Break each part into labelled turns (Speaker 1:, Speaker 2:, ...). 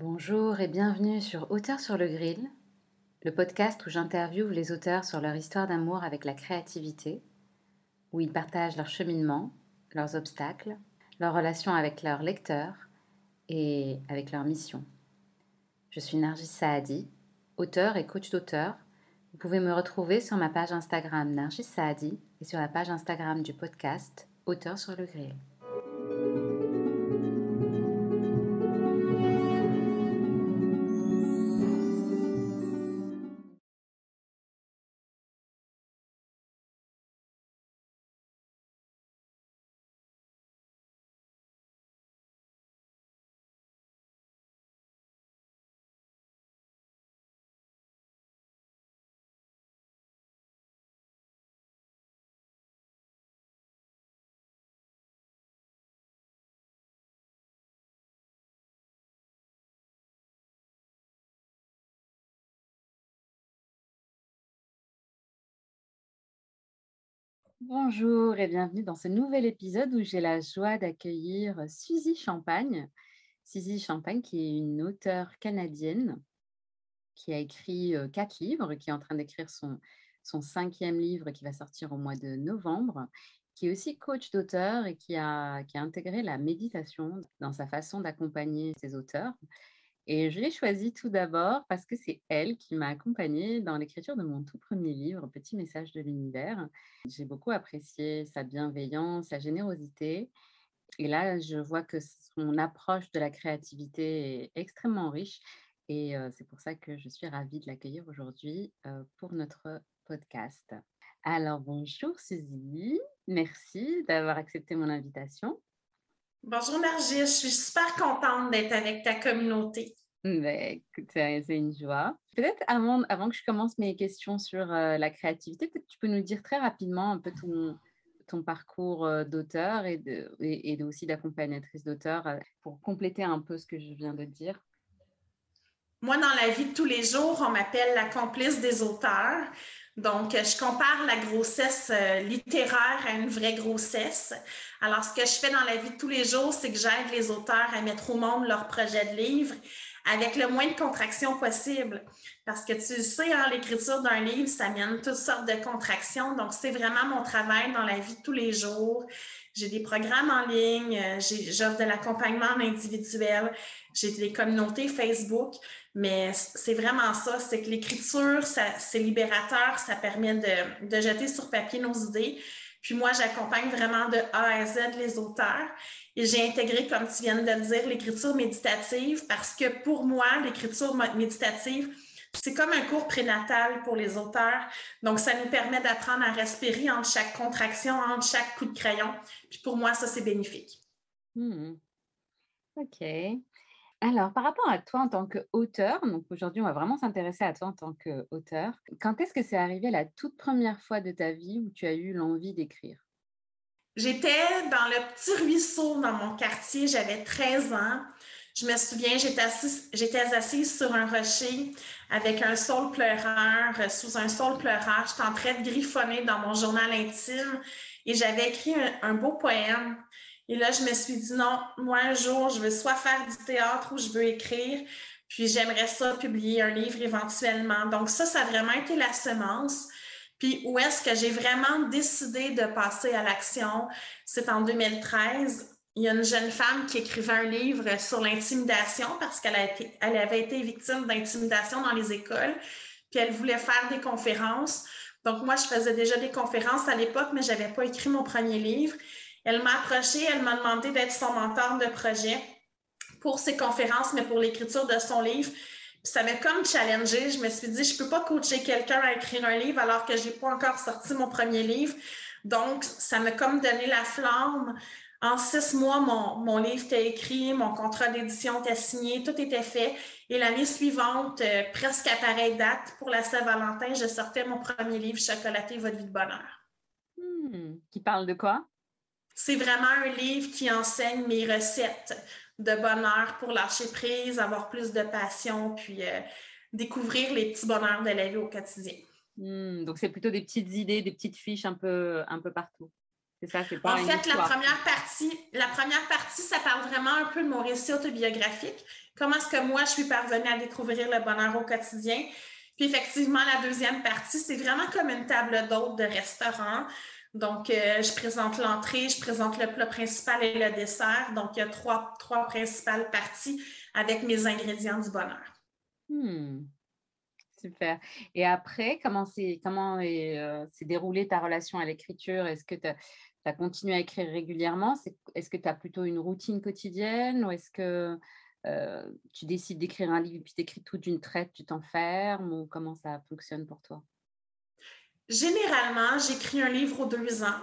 Speaker 1: Bonjour et bienvenue sur Auteurs sur le Grill, le podcast où j'interviewe les auteurs sur leur histoire d'amour avec la créativité, où ils partagent leur cheminement, leurs obstacles, leurs relations avec leurs lecteurs et avec leur mission. Je suis Nargis Saadi, auteur et coach d'auteur. Vous pouvez me retrouver sur ma page Instagram Nargis Saadi et sur la page Instagram du podcast Auteurs sur le Grill. Bonjour et bienvenue dans ce nouvel épisode où j'ai la joie d'accueillir Suzy Champagne. Suzy Champagne qui est une auteure canadienne qui a écrit euh, quatre livres, qui est en train d'écrire son, cinquième livre qui va sortir au mois de novembre, qui est aussi coach d'auteur et qui a intégré la méditation dans sa façon d'accompagner ses auteurs. Et je l'ai choisie tout d'abord parce que c'est elle qui m'a accompagnée dans l'écriture de mon tout premier livre, Petit message de l'univers. J'ai beaucoup apprécié sa bienveillance, sa générosité. Et là, je vois que son approche de la créativité est extrêmement riche. Et euh, c'est pour ça que je suis ravie de l'accueillir aujourd'hui euh, pour notre podcast. Alors, bonjour Suzy. Merci d'avoir accepté mon invitation.
Speaker 2: Bonjour Margis, je suis super contente d'être avec ta communauté.
Speaker 1: Ben, c'est une joie. Peut-être avant, avant que je commence mes questions sur euh, la créativité, peut-être tu peux nous dire très rapidement un peu ton, ton parcours euh, d'auteur et, de, et, aussi d'accompagnatrice d'auteur euh, pour compléter un peu ce que je viens de dire.
Speaker 2: Moi, dans la vie de tous les jours, on m'appelle la complice des auteurs. Donc, je compare la grossesse euh, littéraire à une vraie grossesse. Alors, ce que je fais dans la vie de tous les jours, c'est que j'aide les auteurs à mettre au monde leur projet de livre avec le moins de contractions possible. Parce que tu sais, hein, l'écriture d'un livre, ça mène toutes sortes de contractions. Donc, c'est vraiment mon travail dans la vie de tous les jours. J'ai des programmes en ligne, euh, j'offre de l'accompagnement individuel, j'ai des communautés Facebook, mais c'est vraiment ça, c'est que l'écriture, c'est libérateur, ça permet de, de jeter sur papier nos idées. Puis moi, j'accompagne vraiment de A à Z les auteurs. Et j'ai intégré, comme tu viens de le dire, l'écriture méditative parce que pour moi, l'écriture méditative, c'est comme un cours prénatal pour les auteurs. Donc, ça nous permet d'apprendre à respirer entre chaque contraction, entre chaque coup de crayon. Puis pour moi, ça, c'est bénéfique.
Speaker 1: Hmm. OK. Alors, par rapport à toi en tant qu'auteur, donc aujourd'hui, on va vraiment s'intéresser à toi en tant qu'auteur. Quand est-ce que c'est arrivé la toute première fois de ta vie où tu as eu l'envie d'écrire?
Speaker 2: J'étais dans le petit ruisseau dans mon quartier, j'avais 13 ans. Je me souviens, j'étais assise, sur un rocher avec un saule pleureur, euh, sous un saule pleureur. J'étais en train de griffonner dans mon journal intime et j'avais écrit un, beau poème. Et là, je me suis dit, non, moi, un jour, je veux soit faire du théâtre ou je veux écrire. Puis j'aimerais ça publier un livre éventuellement. Donc ça, ça a vraiment été la semence. Puis où est-ce que j'ai vraiment décidé de passer à l'action? C'est en 2013 il y a une jeune femme qui écrivait un livre sur l'intimidation parce qu'elle elle avait été victime d'intimidation dans les écoles, puis elle voulait faire des conférences. Donc moi, je faisais déjà des conférences à l'époque, mais j'avais pas écrit mon premier livre. Elle m'a approché, elle m'a demandé d'être son mentor de projet pour ses conférences, mais pour l'écriture de son livre. Ça m'a comme challengé. Je me suis dit, je peux pas coacher quelqu'un à écrire un livre alors que j'ai pas encore sorti mon premier livre. Donc, ça m'a comme donné la flamme en six mois, mon, mon livre était écrit, mon contrat d'édition était signé, tout était fait. Et l'année suivante, euh, presque à pareille date, pour la Saint-Valentin, je sortais mon premier livre, Chocolaté, votre vie de bonheur.
Speaker 1: Hmm. Qui parle de quoi?
Speaker 2: C'est vraiment un livre qui enseigne mes recettes de bonheur pour lâcher prise, avoir plus de passion, puis euh, découvrir les petits bonheurs de la vie au quotidien.
Speaker 1: Hmm. Donc, c'est plutôt des petites idées, des petites fiches un peu, un peu partout. C'est ça,
Speaker 2: c'est pas En fait, la première partie, la première partie, ça parle vraiment un peu de mon récit autobiographique. Comment est-ce que moi, je suis parvenue à découvrir le bonheur au quotidien? Puis effectivement, la deuxième partie, c'est vraiment comme une table d'hôte de restaurant. Donc, euh, je présente l'entrée, je présente le plat principal et le dessert. Donc, il y a trois, principales parties avec mes ingrédients du bonheur.
Speaker 1: Hmm. Super. Et après, comment s'est comment euh, déroulée ta relation à l'écriture? Est-ce que tu as, continué à écrire régulièrement? Est-ce que tu as plutôt une routine quotidienne ou est-ce que euh, tu décides d'écrire un livre et puis tu écris tout d'une traite, tu t'enfermes ou comment ça fonctionne pour toi?
Speaker 2: Généralement, j'écris un livre aux deux ans.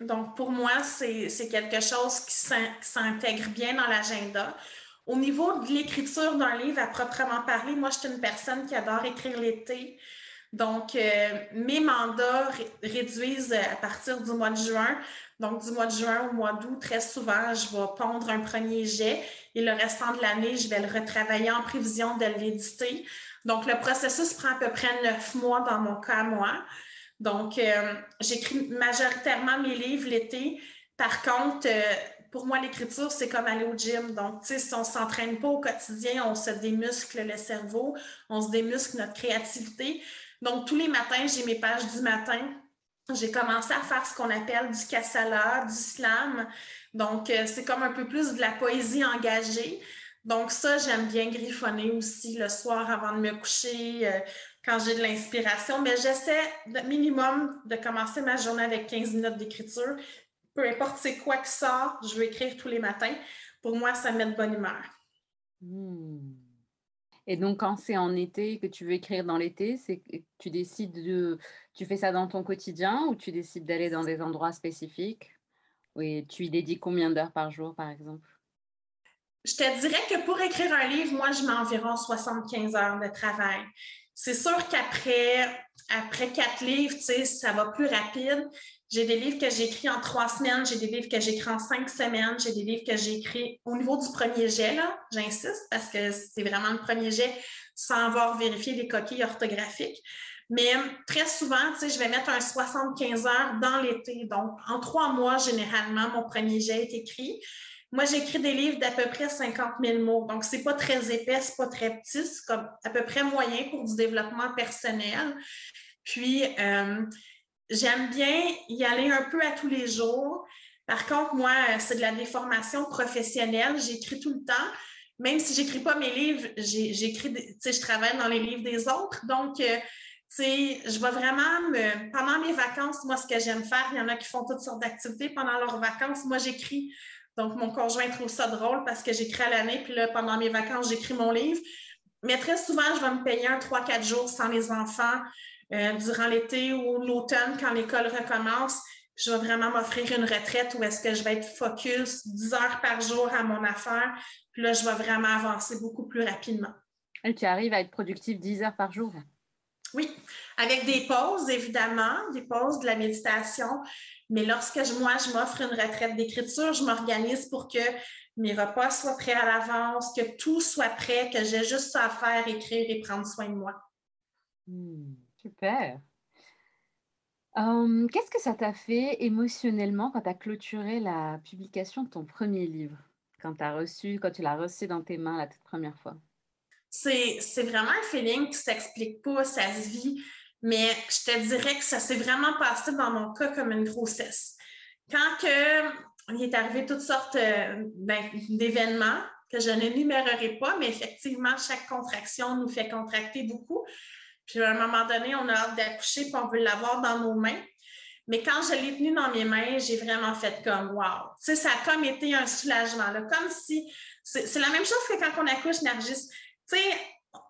Speaker 2: Donc, pour moi, c'est quelque chose qui s'intègre bien dans l'agenda. Au niveau de l'écriture d'un livre à proprement parler, moi, je suis une personne qui adore écrire l'été. Donc, euh, mes mandats réduisent à partir du mois de juin. Donc, du mois de juin au mois d'août, très souvent, je vais pondre un premier jet et le restant de l'année, je vais le retravailler en prévision de l'éditer. Donc, le processus prend à peu près neuf mois dans mon cas, moi. Donc, euh, j'écris majoritairement mes livres l'été. Par contre, euh, pour moi, l'écriture, c'est comme aller au gym. Donc, tu sais, si on ne s'entraîne pas au quotidien, on se démuscle le cerveau, on se démuscle notre créativité. Donc, tous les matins, j'ai mes pages du matin. J'ai commencé à faire ce qu'on appelle du kassala, du slam. Donc, euh, c'est comme un peu plus de la poésie engagée. Donc, ça, j'aime bien griffonner aussi le soir avant de me coucher quand j'ai de l'inspiration, mais j'essaie de minimum de commencer ma journée avec 15 minutes d'écriture. Peu importe c'est quoi qui sort, je vais écrire tous les matins. Pour moi, ça met de bonne humeur.
Speaker 1: Hmm. Et donc, quand c'est en été que tu veux écrire dans l'été, c'est tu décides de. Tu fais ça dans ton quotidien ou tu décides d'aller dans des endroits spécifiques? Oui, tu y dédies combien d'heures par jour, par exemple?
Speaker 2: Je te dirais que pour écrire un livre, moi, je mets environ 75 heures de travail. C'est sûr qu'après après quatre livres, ça va plus rapide. J'ai des livres que j'écris en trois semaines, j'ai des livres que j'écris en cinq semaines, j'ai des livres que j'écris au niveau du premier jet, là, j'insiste, parce que c'est vraiment le premier jet sans avoir vérifié les coquilles orthographiques. Mais très souvent, je vais mettre un 75 heures dans l'été. Donc, en trois mois, généralement, mon premier jet est écrit. Moi, j'écris des livres d'à peu près 50 000 mots. Donc, ce n'est pas très épais, ce n'est pas très petit, c'est comme à peu près moyen pour du développement personnel. Puis, euh, j'aime bien y aller un peu à tous les jours. Par contre, moi, c'est de la déformation professionnelle. J'écris tout le temps. Même si je n'écris pas mes livres, j'écris, je travaille dans les livres des autres. Donc, euh, je vais vraiment me. Pendant mes vacances, moi, ce que j'aime faire, il y en a qui font toutes sortes d'activités pendant leurs vacances. Moi, j'écris donc, mon conjoint trouve ça drôle parce que j'écris à l'année, puis là, pendant mes vacances, j'écris mon livre. Mais très souvent, je vais me payer un 3-4 jours sans les enfants euh, durant l'été ou l'automne quand l'école recommence. Je vais vraiment m'offrir une retraite où est-ce que je vais être focus 10 heures par jour à mon affaire. Puis là, je vais vraiment avancer beaucoup plus rapidement.
Speaker 1: Et tu arrives à être productif 10 heures par jour?
Speaker 2: Oui, avec des pauses, évidemment, des pauses de la méditation. Mais lorsque moi, je m'offre une retraite d'écriture, je m'organise pour que mes repas soient prêts à l'avance, que tout soit prêt, que j'ai juste ça à faire, écrire et prendre soin de moi.
Speaker 1: Hmm, super. Hum, qu'est-ce que ça t'a fait émotionnellement quand tu as clôturé la publication de ton premier livre, quand, as reçu, quand tu l'as reçu dans tes mains la toute première fois?
Speaker 2: C'est vraiment un feeling qui ne s'explique pas, ça se vit. Mais je te dirais que ça s'est vraiment passé dans mon cas comme une grossesse. Quand il est arrivé toutes sortes euh, ben, d'événements que je n'énumérerai pas, mais effectivement, chaque contraction nous fait contracter beaucoup. Puis à un moment donné, on a hâte d'accoucher, puis on veut l'avoir dans nos mains. Mais quand je l'ai tenu dans mes mains, j'ai vraiment fait comme wow. Tu sais, ça a comme été un soulagement. Là, comme si. C'est la même chose que quand on accouche, Nargis. Tu sais,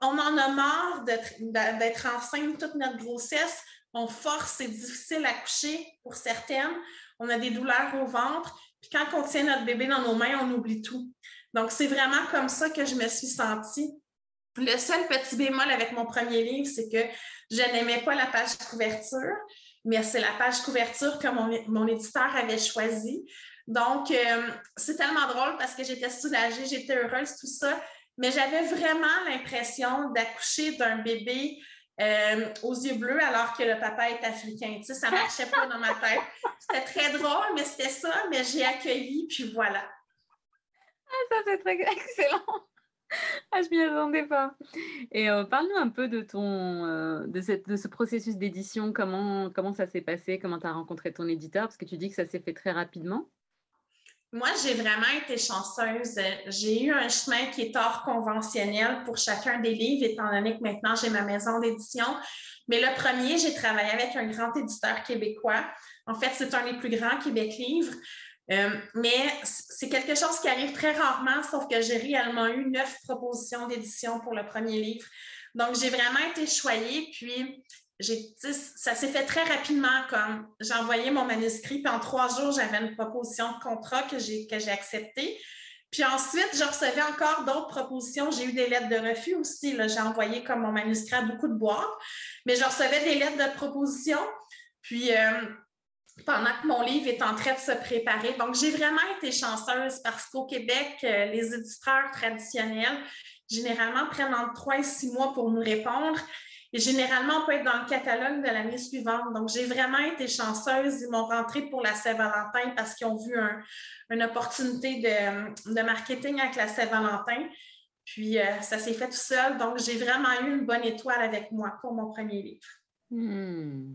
Speaker 2: on en a marre d'être enceinte toute notre grossesse. On force, c'est difficile à coucher pour certaines. On a des douleurs au ventre. Puis quand on tient notre bébé dans nos mains, on oublie tout. Donc, c'est vraiment comme ça que je me suis sentie. Le seul petit bémol avec mon premier livre, c'est que je n'aimais pas la page couverture, mais c'est la page couverture que mon, éditeur avait choisie. Donc, euh, c'est tellement drôle parce que j'étais soulagée, j'étais heureuse, tout ça mais j'avais vraiment l'impression d'accoucher d'un bébé euh, aux yeux bleus alors que le papa est africain. Tu sais, ça ne marchait pas dans ma tête. C'était très drôle, mais c'était ça, mais j'ai accueilli, puis voilà.
Speaker 1: Ah, ça, c'est très excellent. Ah, je m'y attendais pas. Et euh, parle-nous un peu de ton euh, de, de ce processus d'édition. Comment, comment ça s'est passé? Comment tu as rencontré ton éditeur? Parce que tu dis que ça s'est fait très rapidement.
Speaker 2: Moi, j'ai vraiment été chanceuse. J'ai eu un chemin qui est hors conventionnel pour chacun des livres, étant donné que maintenant j'ai ma maison d'édition. Mais le premier, j'ai travaillé avec un grand éditeur québécois. En fait, c'est un des plus grands Québec Livres. Euh, mais c'est quelque chose qui arrive très rarement, sauf que j'ai réellement eu neuf propositions d'édition pour le premier livre. Donc, j'ai vraiment été choyée. Puis, ça s'est fait très rapidement. Comme j'ai envoyé mon manuscrit, puis en trois jours, j'avais une proposition de contrat que j'ai acceptée. Puis ensuite, je recevais encore d'autres propositions. J'ai eu des lettres de refus aussi. J'ai envoyé comme mon manuscrit à beaucoup de boîtes, mais je recevais des lettres de proposition. Puis, euh, pendant que mon livre est en train de se préparer. Donc, j'ai vraiment été chanceuse parce qu'au Québec, euh, les éditeurs traditionnels, généralement, prennent entre trois et six mois pour nous répondre. Et généralement, on peut être dans le catalogue de l'année suivante. Donc, j'ai vraiment été chanceuse. Ils m'ont rentré pour la Saint-Valentin parce qu'ils ont vu une opportunité de, marketing avec la Saint-Valentin. Puis, euh, ça s'est fait tout seul. Donc, j'ai vraiment eu une bonne étoile avec moi pour mon premier livre.
Speaker 1: Hmm.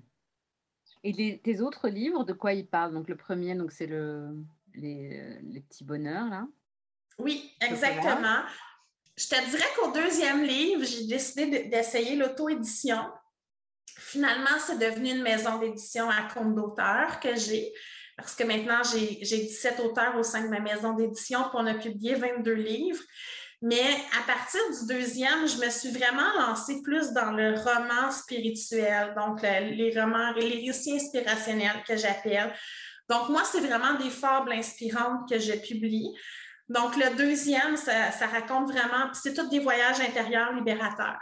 Speaker 1: Et tes autres livres, de quoi ils parlent? Donc le premier, donc c'est le, les, petits bonheurs, là.
Speaker 2: Oui, exactement. Je te dirais qu'au deuxième livre, j'ai décidé d'essayer l'auto-édition. Finalement, c'est devenu une maison d'édition à compte d'auteur que j'ai, parce que maintenant, j'ai 17 auteurs au sein de ma maison d'édition, pour on a publié 22 livres. Mais à partir du deuxième, je me suis vraiment lancée plus dans le roman spirituel, donc les romans, les récits inspirationnels que j'appelle. Donc, moi, c'est vraiment des fables inspirantes que je publie. Donc, le deuxième, ça, raconte vraiment, c'est tous des voyages intérieurs libérateurs.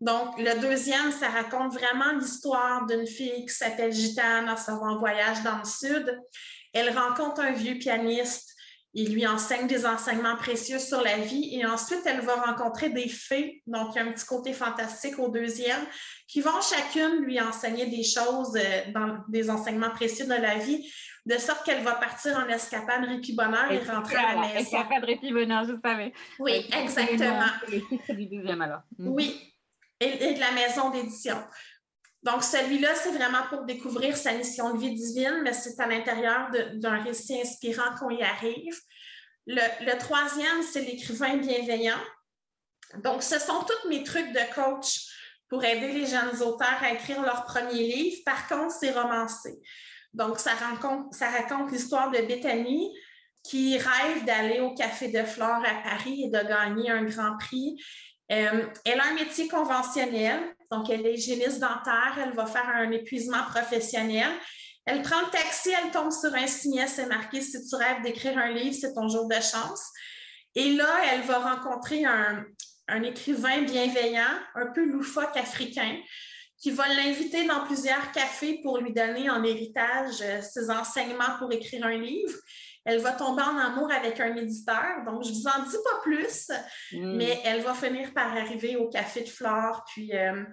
Speaker 2: Donc, le deuxième, ça raconte vraiment l'histoire d'une fille qui s'appelle Gitane en son voyage dans le sud. Elle rencontre un vieux pianiste il lui enseigne des enseignements précieux sur la vie et ensuite elle va rencontrer des fées, donc il y a un petit côté fantastique au deuxième, qui vont chacune lui enseigner des choses euh, dans des enseignements précieux de la vie, de sorte qu'elle va partir en escapade Ricky Bonheur et, rentrer à la maison.
Speaker 1: Escapade je savais.
Speaker 2: Oui, exactement.
Speaker 1: Le titre du deuxième alors.
Speaker 2: Mhm. Oui, et de la maison d'édition. Donc, celui-là, c'est vraiment pour découvrir sa mission de vie divine, mais c'est à l'intérieur d'un récit inspirant qu'on y arrive. Le, troisième, c'est l'écrivain bienveillant. Donc, ce sont tous mes trucs de coach pour aider les jeunes auteurs à écrire leur premier livre. Par contre, c'est romancé. Donc, ça raconte, l'histoire de Bethany qui rêve d'aller au Café de Flore à Paris et de gagner un grand prix. Euh, elle a un métier conventionnel, donc elle est hygiéniste dentaire, elle va faire un épuisement professionnel. Elle prend le taxi, elle tombe sur un signet, c'est marqué Si tu rêves d'écrire un livre, c'est ton jour de chance. Et là, elle va rencontrer un écrivain bienveillant, un peu loufoque africain, qui va l'inviter dans plusieurs cafés pour lui donner en héritage euh, ses enseignements pour écrire un livre elle va tomber en amour avec un éditeur. Donc, je ne vous en dis pas plus, hmm. mais elle va finir par arriver au Café de Flore, puis euh,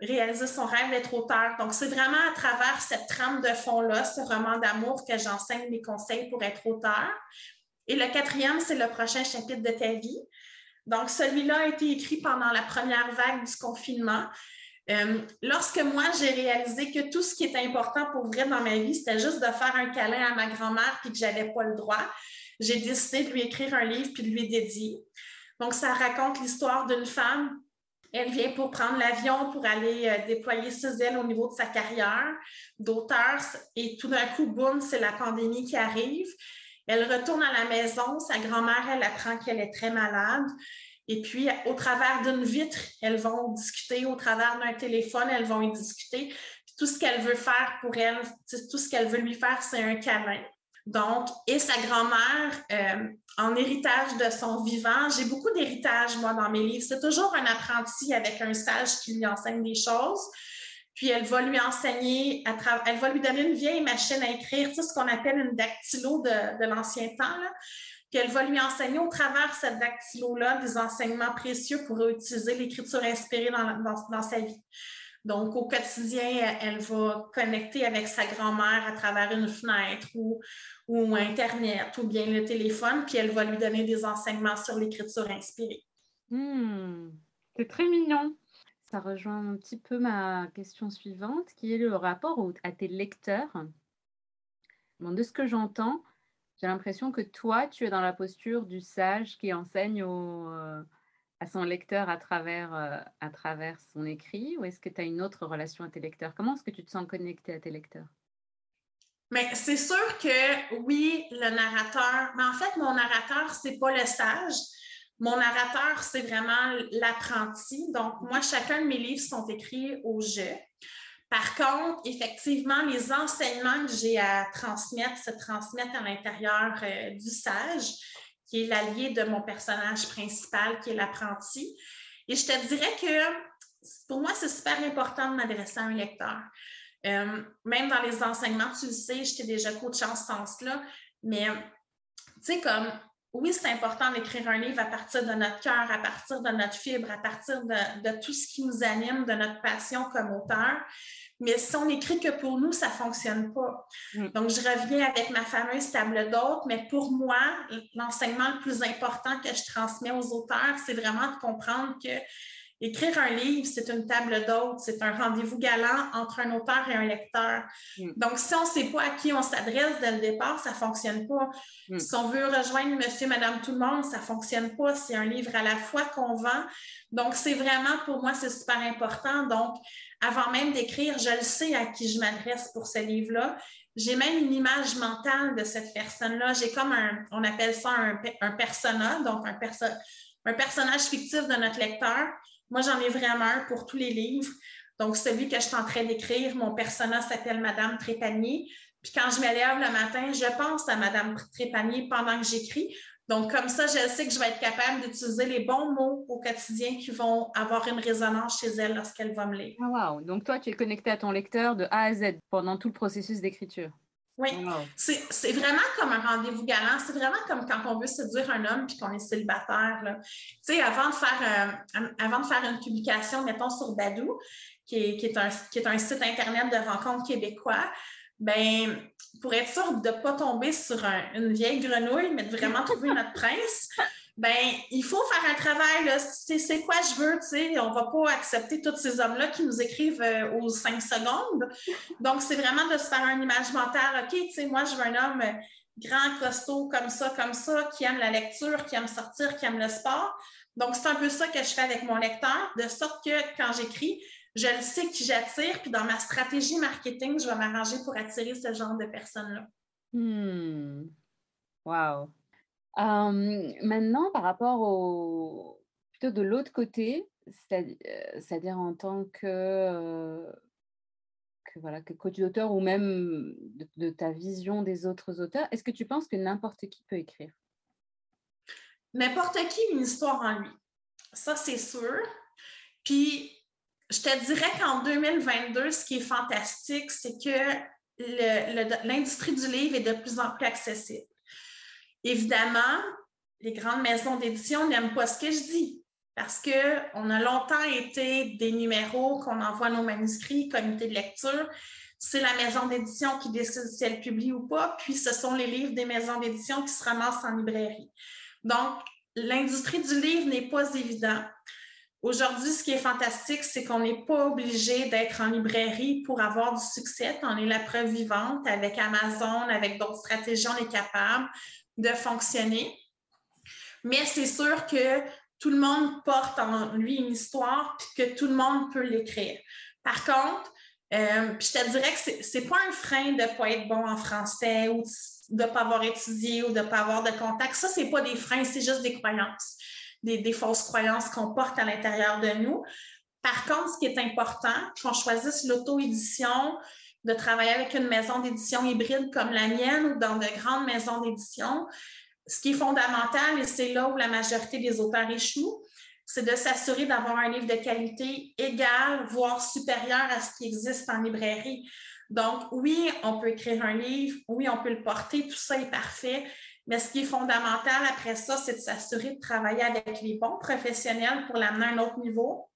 Speaker 2: réaliser son rêve d'être auteur. Donc, c'est vraiment à travers cette trame de fond-là, ce roman d'amour, que j'enseigne mes conseils pour être auteur. Et le quatrième, c'est le prochain chapitre de ta vie. Donc, celui-là a été écrit pendant la première vague du confinement. Euh, lorsque moi, j'ai réalisé que tout ce qui était important pour vrai dans ma vie, c'était juste de faire un câlin à ma grand-mère puis que je n'avais pas le droit, j'ai décidé de lui écrire un livre puis de lui dédier. Donc, ça raconte l'histoire d'une femme. Elle vient pour prendre l'avion pour aller euh, déployer ses ailes au niveau de sa carrière d'auteur. Et tout d'un coup, boum, c'est la pandémie qui arrive. Elle retourne à la maison. Sa grand-mère, elle apprend qu'elle est très malade. Et puis, au travers d'une vitre, elles vont discuter, au travers d'un téléphone, elles vont y discuter. tout ce qu'elle veut faire pour elle, tout ce qu'elle veut lui faire, c'est un câlin. Donc, et sa grand-mère, euh, en héritage de son vivant, j'ai beaucoup d'héritage, moi, dans mes livres. C'est toujours un apprenti avec un sage qui lui enseigne des choses. Puis elle va lui enseigner, à elle va lui donner une vieille machine à écrire, tu ce qu'on appelle une dactylo de, l'ancien temps. Qu'elle va lui enseigner au travers cette dactylo-là des enseignements précieux pour utiliser l'écriture inspirée dans, sa vie. Donc, au quotidien, elle va connecter avec sa grand-mère à travers une fenêtre ou, ou Internet ou bien le téléphone, puis elle va lui donner des enseignements sur l'écriture inspirée.
Speaker 1: Hmm, c'est très mignon. Ça rejoint un petit peu ma question suivante, qui est le rapport à tes lecteurs. Bon, de ce que j'entends, j'ai l'impression que toi, tu es dans la posture du sage qui enseigne euh, à son lecteur à travers, euh, à travers son écrit, ou est-ce que tu as une autre relation à tes lecteurs? Comment est-ce que tu te sens connecté à tes lecteurs?
Speaker 2: Mais c'est sûr que oui, le narrateur, mais en fait, mon narrateur, c'est pas le sage. Mon narrateur, c'est vraiment l'apprenti. Donc, moi, chacun de mes livres sont écrits au jeu. Par contre, effectivement, les enseignements que j'ai à transmettre se transmettent à l'intérieur euh, du sage, qui est l'allié de mon personnage principal, qui est l'apprenti. Et je te dirais que pour moi, c'est super important de m'adresser à un lecteur. Euh, même dans les enseignements, tu le sais, j'étais déjà coach en ce sens-là, mais tu sais, comme oui, c'est important d'écrire un livre à partir de notre cœur, à partir de notre fibre, à partir de, tout ce qui nous anime, de notre passion comme auteur. Mais si on écrit que pour nous, ça ne fonctionne pas. Mm. Donc, je reviens avec ma fameuse table d'hôte, mais pour moi, l'enseignement le plus important que je transmets aux auteurs, c'est vraiment de comprendre que Écrire un livre, c'est une table d'hôte, c'est un rendez-vous galant entre un auteur et un lecteur. Mm. Donc, si on ne sait pas à qui on s'adresse dès le départ, ça ne fonctionne pas. Mm. Si on veut rejoindre monsieur, madame, tout le monde, ça ne fonctionne pas. C'est un livre à la fois qu'on vend. Donc, c'est vraiment, pour moi, c'est super important. Donc, avant même d'écrire, je le sais à qui je m'adresse pour ce livre-là. J'ai même une image mentale de cette personne-là. J'ai comme un, on appelle ça un, un persona, donc un, perso un personnage fictif de notre lecteur moi, j'en ai vraiment un pour tous les livres. Donc, celui que je suis en train d'écrire, mon personnage s'appelle Madame Trépanier. Puis quand je me lève le matin, je pense à Madame Trépanier pendant que j'écris. Donc, comme ça, je sais que je vais être capable d'utiliser les bons mots au quotidien qui vont avoir une résonance chez elle lorsqu'elle va me lire.
Speaker 1: Ah, wow! Donc, toi, tu es connecté à ton lecteur de A à Z pendant tout le processus d'écriture.
Speaker 2: Oui, c'est vraiment comme un rendez-vous galant. C'est vraiment comme quand on veut séduire un homme puis qu'on est célibataire. Tu sais, avant, de faire, euh, avant de faire une publication, mettons, sur Badou, qui est, qui est, un, qui est un site Internet de rencontres québécois, ben, pour être sûr de ne pas tomber sur une vieille grenouille, mais de vraiment trouver notre prince, ben il faut faire un travail. C'est quoi je veux, tu sais? On ne va pas accepter tous ces hommes-là qui nous écrivent euh, aux cinq secondes. Donc, c'est vraiment de se faire une image mentale. OK, tu sais, moi, je veux un homme grand, costaud, comme ça, comme ça, qui aime la lecture, qui aime sortir, qui aime le sport. Donc, c'est un peu ça que je fais avec mon lecteur, de sorte que quand j'écris, je le sais qui j'attire, puis dans ma stratégie marketing, je vais m'arranger pour attirer ce genre de personnes-là.
Speaker 1: Hmm. Wow maintenant, par rapport au plutôt de l'autre côté, c'est-à-dire en tant que, que, voilà, que coach d'auteur ou même de, ta vision des autres auteurs, est-ce que tu penses que n'importe qui peut écrire?
Speaker 2: N'importe qui une histoire en lui. Ça, c'est sûr. Puis, je te dirais qu'en 2022, ce qui est fantastique, c'est que l'industrie du livre est de plus en plus accessible. Évidemment, les grandes maisons d'édition n'aiment pas ce que je dis parce qu'on a longtemps été des numéros qu'on envoie nos manuscrits, comité de lecture. C'est la maison d'édition qui décide si elle publie ou pas, puis ce sont les livres des maisons d'édition qui se ramassent en librairie. Donc, l'industrie du livre n'est pas évident. Aujourd'hui, ce qui est fantastique, c'est qu'on n'est pas obligé d'être en librairie pour avoir du succès. On est la preuve vivante avec Amazon, avec d'autres stratégies, on est capable de fonctionner. Mais c'est sûr que tout le monde porte en lui une histoire puis que tout le monde peut l'écrire. Par contre, euh, je te dirais que ce n'est pas un frein de ne pas être bon en français ou de ne pas avoir étudié ou de ne pas avoir de contact. Ça, ce n'est pas des freins, c'est juste des croyances, des, des fausses croyances qu'on porte à l'intérieur de nous. Par contre, ce qui est important, qu'on choisisse l'auto-édition, de travailler avec une maison d'édition hybride comme la mienne ou dans de grandes maisons d'édition, ce qui est fondamental, et c'est là où la majorité des auteurs échouent, c'est de s'assurer d'avoir un livre de qualité égale, voire supérieur à ce qui existe en librairie. Donc, oui, on peut écrire un livre, oui, on peut le porter, tout ça est parfait, mais ce qui est fondamental après ça, c'est de s'assurer de travailler avec les bons professionnels pour l'amener à un autre niveau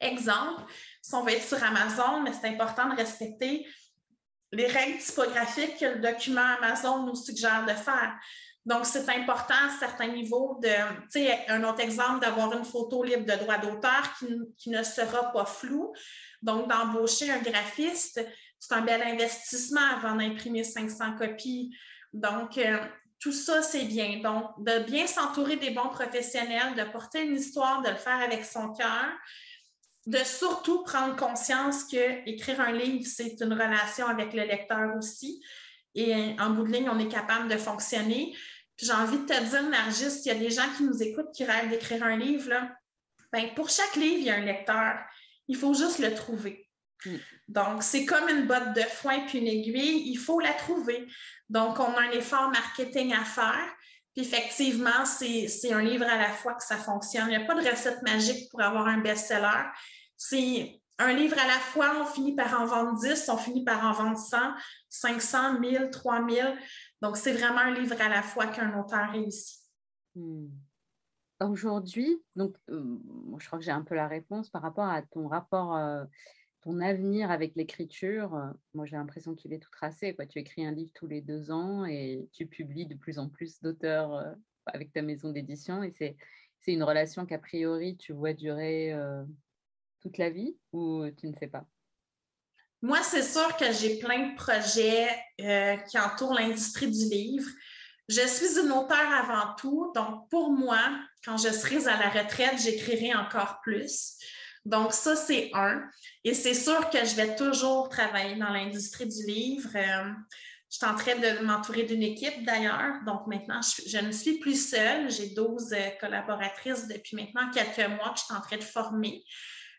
Speaker 2: Exemple, si on va être sur Amazon, mais c'est important de respecter les règles typographiques que le document Amazon nous suggère de faire. Donc, c'est important à certains niveaux de, tu sais, un autre exemple, d'avoir une photo libre de droit d'auteur qui, ne sera pas floue. Donc, d'embaucher un graphiste, c'est un bel investissement avant d'imprimer 500 copies. Donc, euh, tout ça, c'est bien. Donc, de bien s'entourer des bons professionnels, de porter une histoire, de le faire avec son cœur, de surtout prendre conscience que écrire un livre, c'est une relation avec le lecteur aussi. Et en bout de ligne, on est capable de fonctionner. J'ai envie de te dire, Nargis, il y a des gens qui nous écoutent qui rêvent d'écrire un livre. Ben, pour chaque livre, il y a un lecteur. Il faut juste le trouver. Mm. Donc, c'est comme une botte de foin puis une aiguille, il faut la trouver. Donc, on a un effort marketing à faire. Puis effectivement, c'est un livre à la fois que ça fonctionne. Il n'y a pas de recette magique pour avoir un best-seller. C'est un livre à la fois, on finit par en vendre 10, on finit par en vendre 100, 500, 1000, 3000. Donc, c'est vraiment un livre à la fois qu'un auteur réussit.
Speaker 1: Hmm. Aujourd'hui, donc, euh, je crois que j'ai un peu la réponse par rapport à ton rapport, euh, ton avenir avec l'écriture. Moi, j'ai l'impression qu'il est tout tracé. Tu écris un livre tous les deux ans et tu publies de plus en plus d'auteurs avec ta maison d'édition. Et c'est, une relation qu'a priori, tu vois durer toute la vie ou tu ne sais pas?
Speaker 2: Moi, c'est sûr que j'ai plein de projets qui entourent l'industrie du livre. Je suis une auteure avant tout, donc pour moi, quand je serai à la retraite, j'écrirai encore plus. Donc ça, c'est un. Et c'est sûr que je vais toujours travailler dans l'industrie du livre. Euh, je suis en train de m'entourer d'une équipe d'ailleurs. Donc maintenant, je, ne suis plus seule. J'ai 12 euh, collaboratrices depuis maintenant quelques mois que je suis en train de former.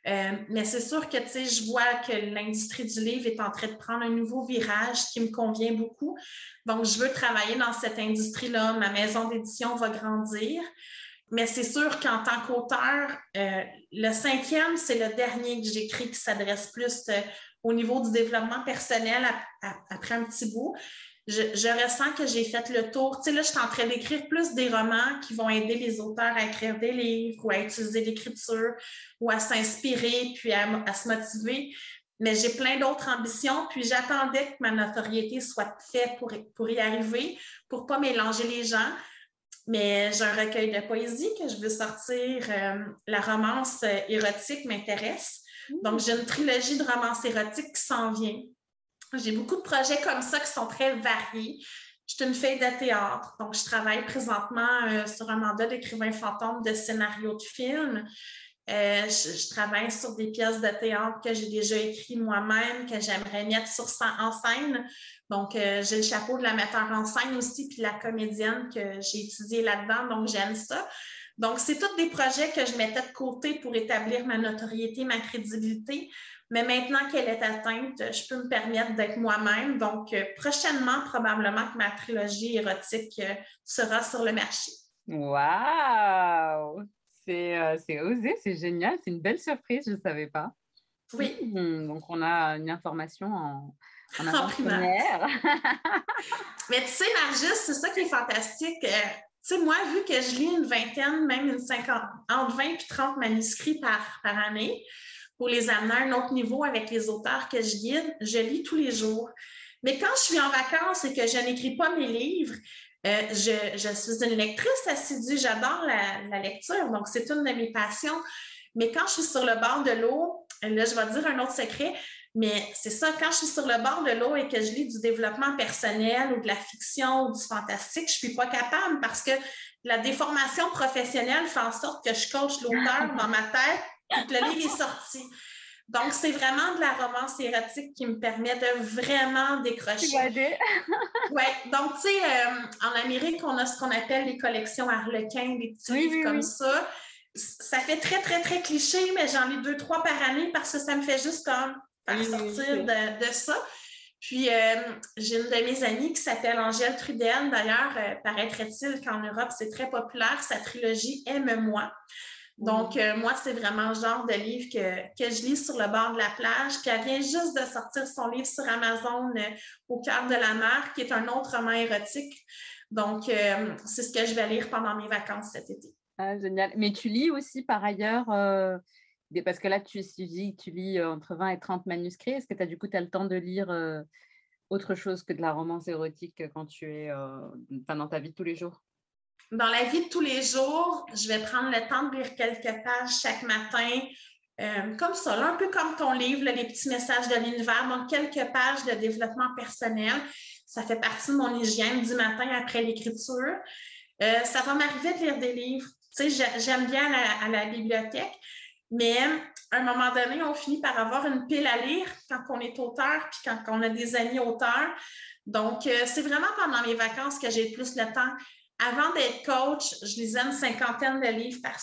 Speaker 2: Euh, mais c'est sûr que je vois que l'industrie du livre est en train de prendre un nouveau virage qui me convient beaucoup. Donc, je veux travailler dans cette industrie-là. Ma maison d'édition va grandir. Mais c'est sûr qu'en tant qu'auteur, euh, le cinquième, c'est le dernier que j'écris qui s'adresse plus euh, au niveau du développement personnel après un petit bout je, ressens que j'ai fait le tour. Tu sais, là, je suis en train d'écrire plus des romans qui vont aider les auteurs à écrire des livres ou à utiliser l'écriture ou à s'inspirer puis à, se motiver. Mais j'ai plein d'autres ambitions, puis j'attendais que ma notoriété soit faite pour, pour y arriver, pour ne pas mélanger les gens. Mais j'ai un recueil de poésie que je veux sortir. Euh, la romance euh, érotique m'intéresse. Donc, j'ai une trilogie de romances érotiques qui s'en vient. J'ai beaucoup de projets comme ça qui sont très variés. Je suis une fille de théâtre, donc je travaille présentement euh, sur un mandat d'écrivain fantôme de scénario de film. Euh, je, travaille sur des pièces de théâtre que j'ai déjà écrites moi-même, que j'aimerais mettre sur, en scène. Donc, euh, j'ai le chapeau de la metteur en scène aussi, puis la comédienne que j'ai étudié là-dedans, donc j'aime ça. Donc, c'est tous des projets que je mettais de côté pour établir ma notoriété, ma crédibilité. Mais maintenant qu'elle est atteinte, je peux me permettre d'être moi-même. Donc, euh, prochainement, probablement que ma trilogie érotique euh, sera sur le marché.
Speaker 1: Wow! C'est osé, c'est génial, c'est une belle surprise, je ne savais pas.
Speaker 2: Oui.
Speaker 1: Hmm, donc, on a une information en, en avant
Speaker 2: Mais tu sais, Margis, c'est ça qui est fantastique. tu sais, moi, vu que je lis une vingtaine, même une cinquante, entre 20 et 30 manuscrits par, par année, pour les amener à un autre niveau avec les auteurs que je guide, je lis tous les jours. Mais quand je suis en vacances et que je n'écris pas mes livres, euh, je, suis une lectrice assidue, j'adore la, lecture, donc c'est une de mes passions. Mais quand je suis sur le bord de l'eau, là, je vais dire un autre secret, mais c'est ça, quand je suis sur le bord de l'eau et que je lis du développement personnel ou de la fiction ou du fantastique, je ne suis pas capable parce que la déformation professionnelle fait en sorte que je coach l'auteur dans ma tête le livre est sorti. Donc, c'est vraiment de la romance érotique qui me permet de vraiment décrocher. oui, donc, tu sais, euh, en Amérique, on a ce qu'on appelle les collections Harlequin, des petits livres comme ça. Ça fait très, très, très cliché, mais j'en ai deux, trois par année parce que ça me fait juste comme faire sortir de, ça. Puis, euh, j'ai une de mes amies qui s'appelle Angèle Trudel. D'ailleurs, euh, paraîtrait-il qu'en Europe, c'est très populaire, sa trilogie Aime-moi. Donc, euh, moi, c'est vraiment le genre de livre que, je lis sur le bord de la plage, qui vient juste de sortir son livre sur Amazon Au cœur de la mer, qui est un autre roman érotique. Donc, c'est ce que je vais lire pendant mes vacances cet été.
Speaker 1: Ah, génial. Mais tu lis aussi par ailleurs parce que là, tu, tu, tu lis entre 20 et 30 manuscrits. Est-ce que tu as du coup le temps de lire autre chose que de la romance érotique quand tu es dans ta vie de tous les jours?
Speaker 2: Dans la vie de tous les jours, je vais prendre le temps de lire quelques pages chaque matin. comme ça, un peu comme ton livre, les petits messages de l'univers, donc quelques pages de développement personnel. Ça fait partie de mon hygiène du matin après l'écriture. ça va m'arriver de lire des livres. Tu sais, j'aime bien à la bibliothèque, mais à un moment donné, on finit par avoir une pile à lire quand on est auteur, puis quand on a des amis auteurs. Donc, euh, c'est vraiment pendant mes vacances que j'ai plus le temps. Avant d'être coach, je lisais une cinquantaine de livres par,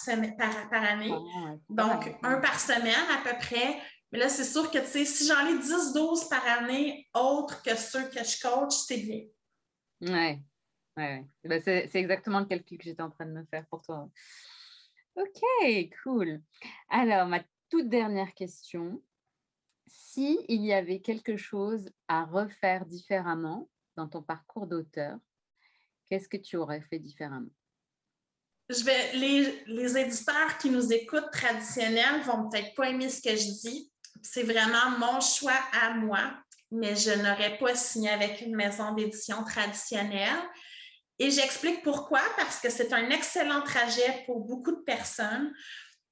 Speaker 2: par, année. Ah, Donc, un par semaine à peu près. Mais là, c'est sûr que si j'en lis 10-12 par année, autres que ceux que je coach, c'est bien.
Speaker 1: Oui, ouais. Ben, c'est exactement le calcul que j'étais en train de me faire pour toi. Ok, cool. Alors, ma toute dernière question. Si il y avait quelque chose à refaire différemment dans ton parcours d'auteur, qu'est-ce que tu aurais fait différemment?
Speaker 2: Je vais, les, les éditeurs qui nous écoutent traditionnels vont peut-être pas aimer ce que je dis. C'est vraiment mon choix à moi, mais je n'aurais pas signé avec une maison d'édition traditionnelle. Et j'explique pourquoi, parce que c'est un excellent trajet pour beaucoup de personnes.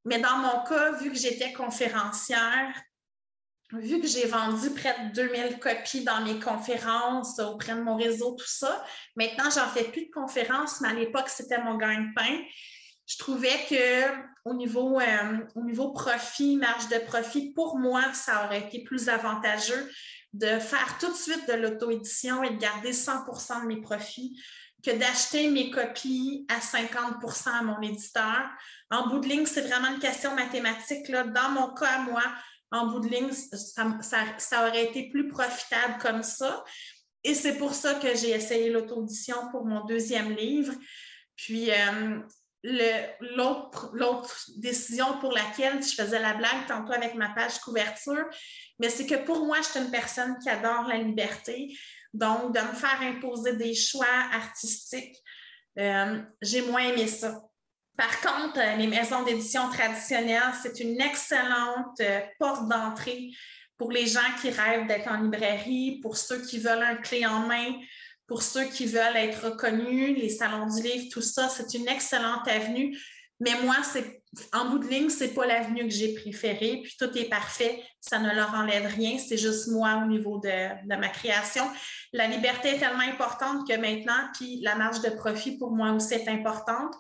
Speaker 2: Mais dans mon cas, vu que j'étais conférencière, vu que j'ai vendu près de 2000 copies dans mes conférences auprès de mon réseau, tout ça, maintenant, j'en fais plus de conférences, mais à l'époque, c'était mon gagne-pain. Je trouvais que au niveau, euh, au niveau profit, marge de profit, pour moi, ça aurait été plus avantageux de faire tout de suite de l'auto-édition et de garder 100% de mes profits que d'acheter mes copies à 50% à mon éditeur. En bout de ligne, c'est vraiment une question mathématique. Là. Dans mon cas, moi, en bout de ligne, ça, aurait été plus profitable comme ça. Et c'est pour ça que j'ai essayé l'auto-édition pour mon deuxième livre. Puis, euh, l'autre décision pour laquelle je faisais la blague tantôt avec ma page couverture, mais c'est que pour moi, je suis une personne qui adore la liberté. Donc, de me faire imposer des choix artistiques, euh, j'ai moins aimé ça. Par contre, euh, les maisons d'édition traditionnelles, c'est une excellente euh, porte d'entrée pour les gens qui rêvent d'être en librairie, pour ceux qui veulent un clé en main, pour ceux qui veulent être reconnus, les salons du livre, tout ça, c'est une excellente avenue. Mais moi, en bout de ligne, c'est pas l'avenue que j'ai préférée. Puis tout est parfait, ça ne leur enlève rien. C'est juste moi au niveau de, de, ma création. La liberté est tellement importante que maintenant, puis la marge de profit pour moi aussi est importante.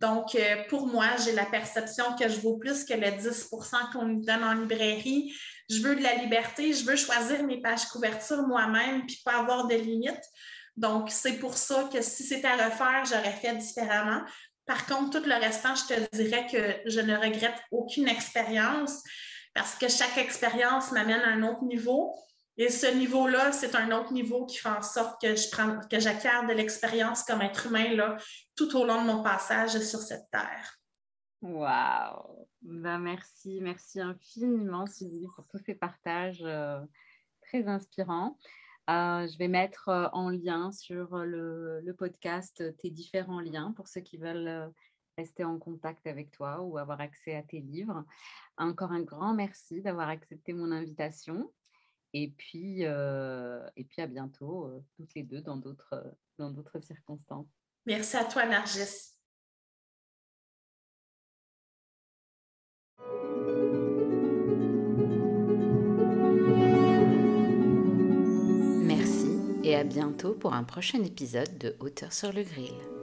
Speaker 2: Donc, euh, pour moi, j'ai la perception que je vaux plus que le 10% qu'on nous donne en librairie. Je veux de la liberté, je veux choisir mes pages couverture moi-même, puis pas avoir de limites. Donc, c'est pour ça que si c'était à refaire, j'aurais fait différemment. Par contre, tout le restant, je te dirais que je ne regrette aucune expérience parce que chaque expérience m'amène à un autre niveau. Et ce niveau-là, c'est un autre niveau qui fait en sorte que je prends, que j'acquiert de l'expérience comme être humain là, tout au long de mon passage sur cette terre.
Speaker 1: Wow! Ben merci, merci infiniment, Suzy, pour tous ces partages euh, très inspirants. Euh, je vais mettre euh, en lien sur euh, le, podcast tes différents liens pour ceux qui veulent rester en contact avec toi ou avoir accès à tes livres. Encore un grand merci d'avoir accepté mon invitation. Et puis, et puis à bientôt, toutes les deux, dans d'autres, dans d'autres circonstances.
Speaker 2: Merci à toi, Nargis.
Speaker 1: À bientôt pour un prochain épisode de Hauteur sur le grill.